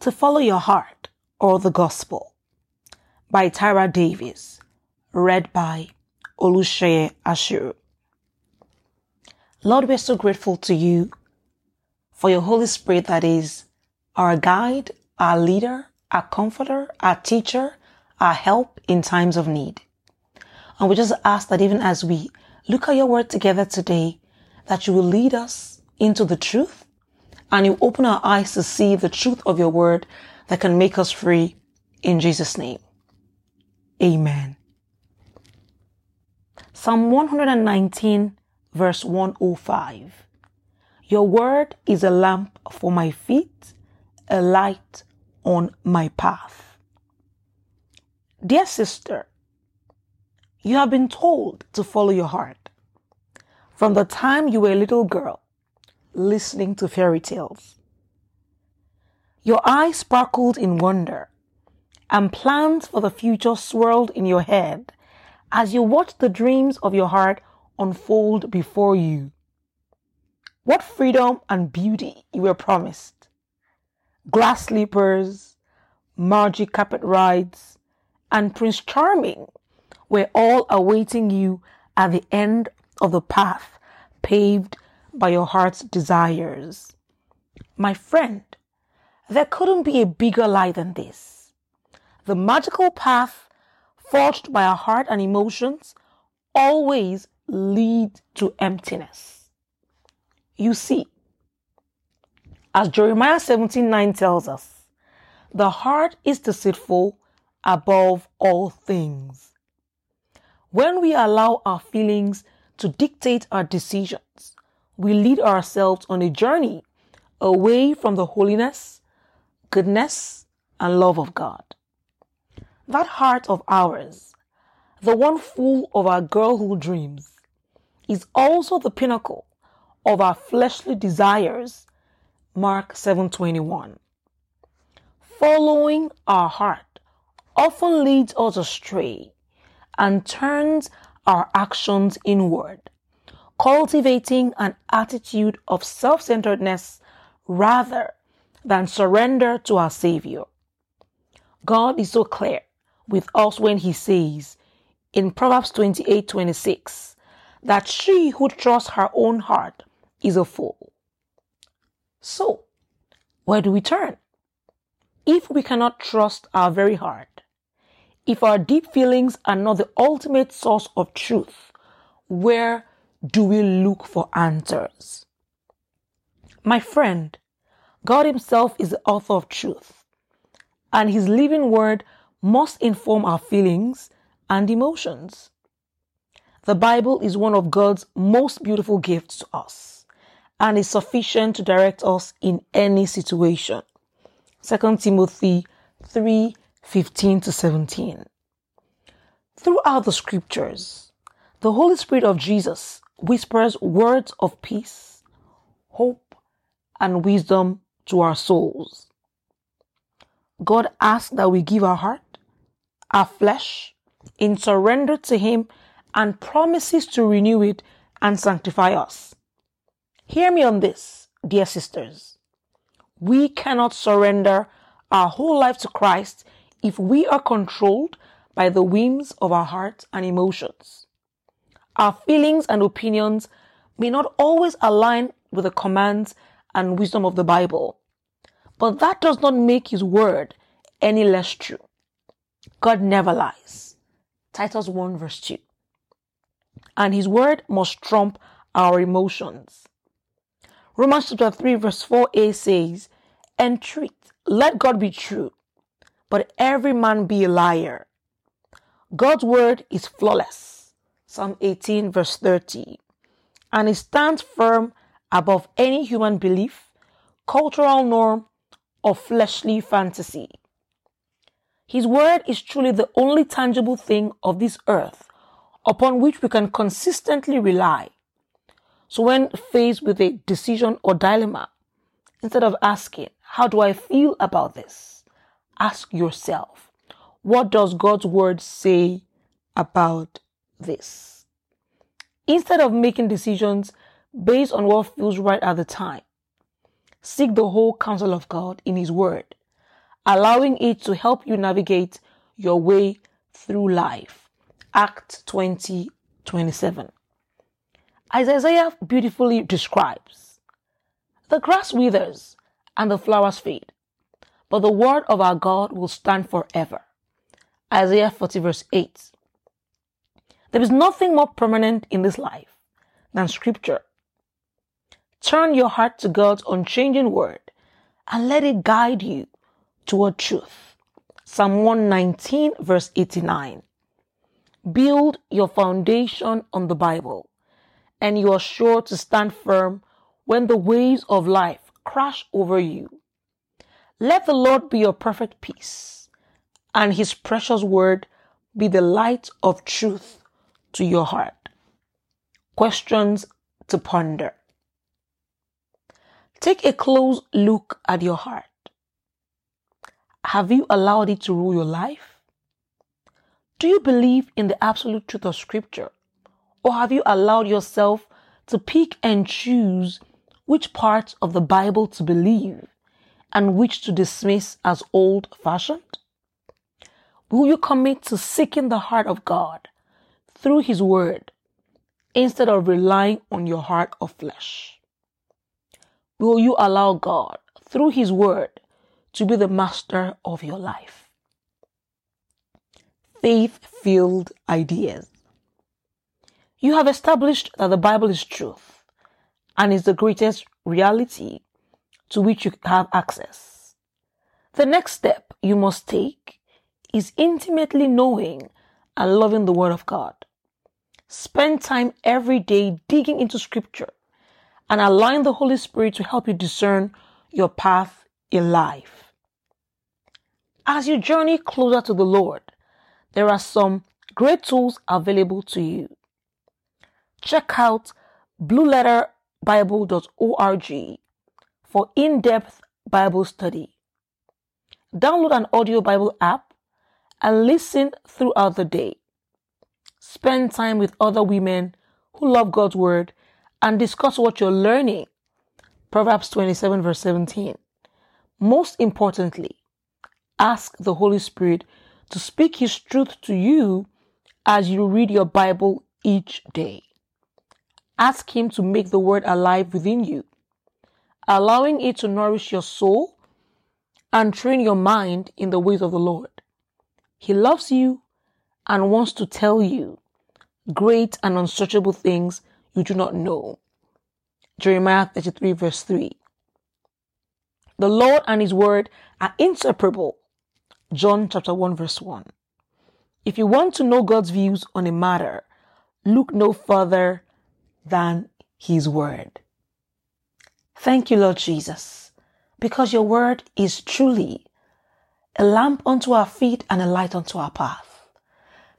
To Follow Your Heart or the Gospel by Tyra Davis, read by Olusheye Ashiru. Lord, we're so grateful to you for your Holy Spirit that is our guide, our leader, our comforter, our teacher, our help in times of need. And we just ask that even as we look at your word together today, that you will lead us into the truth and you open our eyes to see the truth of your word that can make us free in Jesus' name. Amen. Psalm 119 verse 105. Your word is a lamp for my feet, a light on my path. Dear sister, you have been told to follow your heart. From the time you were a little girl, listening to fairy tales. Your eyes sparkled in wonder, and plans for the future swirled in your head as you watched the dreams of your heart unfold before you. What freedom and beauty you were promised! Glass slippers, magic carpet rides, and Prince Charming were all awaiting you at the end of the path paved by your heart's desires. My friend, there couldn't be a bigger lie than this. The magical path forged by our heart and emotions always lead to emptiness. You see, as Jeremiah 17:9 tells us, the heart is deceitful above all things. When we allow our feelings to dictate our decisions, we lead ourselves on a journey away from the holiness, goodness, and love of God. That heart of ours, the one full of our girlhood dreams, is also the pinnacle of our fleshly desires. Mark 7:21. Following our heart often leads us astray and turns our actions inward cultivating an attitude of self centeredness rather than surrender to our Savior. God is so clear with us when He says in Proverbs 28 26 that she who trusts her own heart is a fool. So, where do we turn? If we cannot trust our very heart, if our deep feelings are not the ultimate source of truth, where do we look for answers? My friend, God Himself is the author of truth, and His living word must inform our feelings and emotions. The Bible is one of God's most beautiful gifts to us and is sufficient to direct us in any situation. 2 Timothy 3 15 to 17. Throughout the scriptures, the Holy Spirit of Jesus whispers words of peace, hope, and wisdom to our souls. God asks that we give our heart, our flesh, in surrender to Him and promises to renew it and sanctify us. Hear me on this, dear sisters. We cannot surrender our whole life to Christ if we are controlled by the whims of our hearts and emotions. Our feelings and opinions may not always align with the commands and wisdom of the Bible, but that does not make His word any less true. God never lies. Titus 1 verse 2. And His word must trump our emotions. Romans chapter 3 verse 4a says, Entreat, let God be true, but every man be a liar. God's word is flawless Psalm 18, verse 30. And it stands firm above any human belief, cultural norm, or fleshly fantasy. His word is truly the only tangible thing of this earth upon which we can consistently rely. So when faced with a decision or dilemma, instead of asking, how do I feel about this? Ask yourself, what does God's word say about this. Instead of making decisions based on what feels right at the time, seek the whole counsel of God in His Word allowing it to help you navigate your way through life. Act 20 27. As Isaiah beautifully describes, the grass withers and the flowers fade, but the word of our God will stand forever. Isaiah 40 verse 8. There is nothing more permanent in this life than scripture. Turn your heart to God's unchanging word and let it guide you toward truth. Psalm 119 verse 89. Build your foundation on the Bible and you are sure to stand firm when the waves of life crash over you. Let the Lord be your perfect peace and his precious word be the light of truth to your heart. Questions to ponder. Take a close look at your heart. Have you allowed it to rule your life? Do you believe in the absolute truth of scripture? Or have you allowed yourself to pick and choose which parts of the Bible to believe and which to dismiss as old fashioned? Will you commit to seeking the heart of God through His Word instead of relying on your heart of flesh? will you allow God, through His Word, to be the master of your life? Faith filled ideas. You have established that the Bible is truth and is the greatest reality to which you have access. The next step you must take is intimately knowing and loving the Word of God. Spend time every day digging into Scripture and allowing the Holy Spirit to help you discern your path in life. As you journey closer to the Lord, there are some great tools available to you. Check out blueletterbible.org for in-depth Bible study. Download an audio Bible app and listen throughout the day. Spend time with other women who love God's word and discuss what you're learning. Proverbs 27 verse 17. Most importantly, ask the Holy Spirit to speak His truth to you as you read your Bible each day. Ask Him to make the Word alive within you, allowing it to nourish your soul and train your mind in the ways of the Lord. He loves you and wants to tell you great and unsearchable things you do not know. Jeremiah 33 verse 3. The Lord and His word are inseparable. John chapter 1 verse 1. If you want to know God's views on a matter, look no further than His word. Thank you, Lord Jesus, because your word is truly a lamp unto our feet and a light unto our path.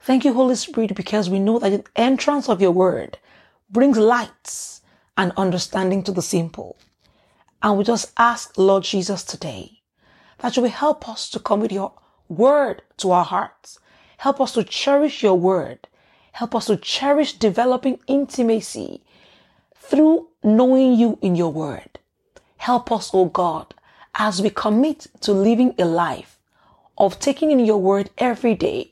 Thank you, Holy Spirit, because we know that the entrance of your word brings lights and understanding to the simple. And we just ask Lord Jesus today that you will help us to come with your word to our hearts. Help us to cherish your word. Help us to cherish developing intimacy through knowing you in your word. Help us, O oh God, as we commit to living a life of taking in your word every day.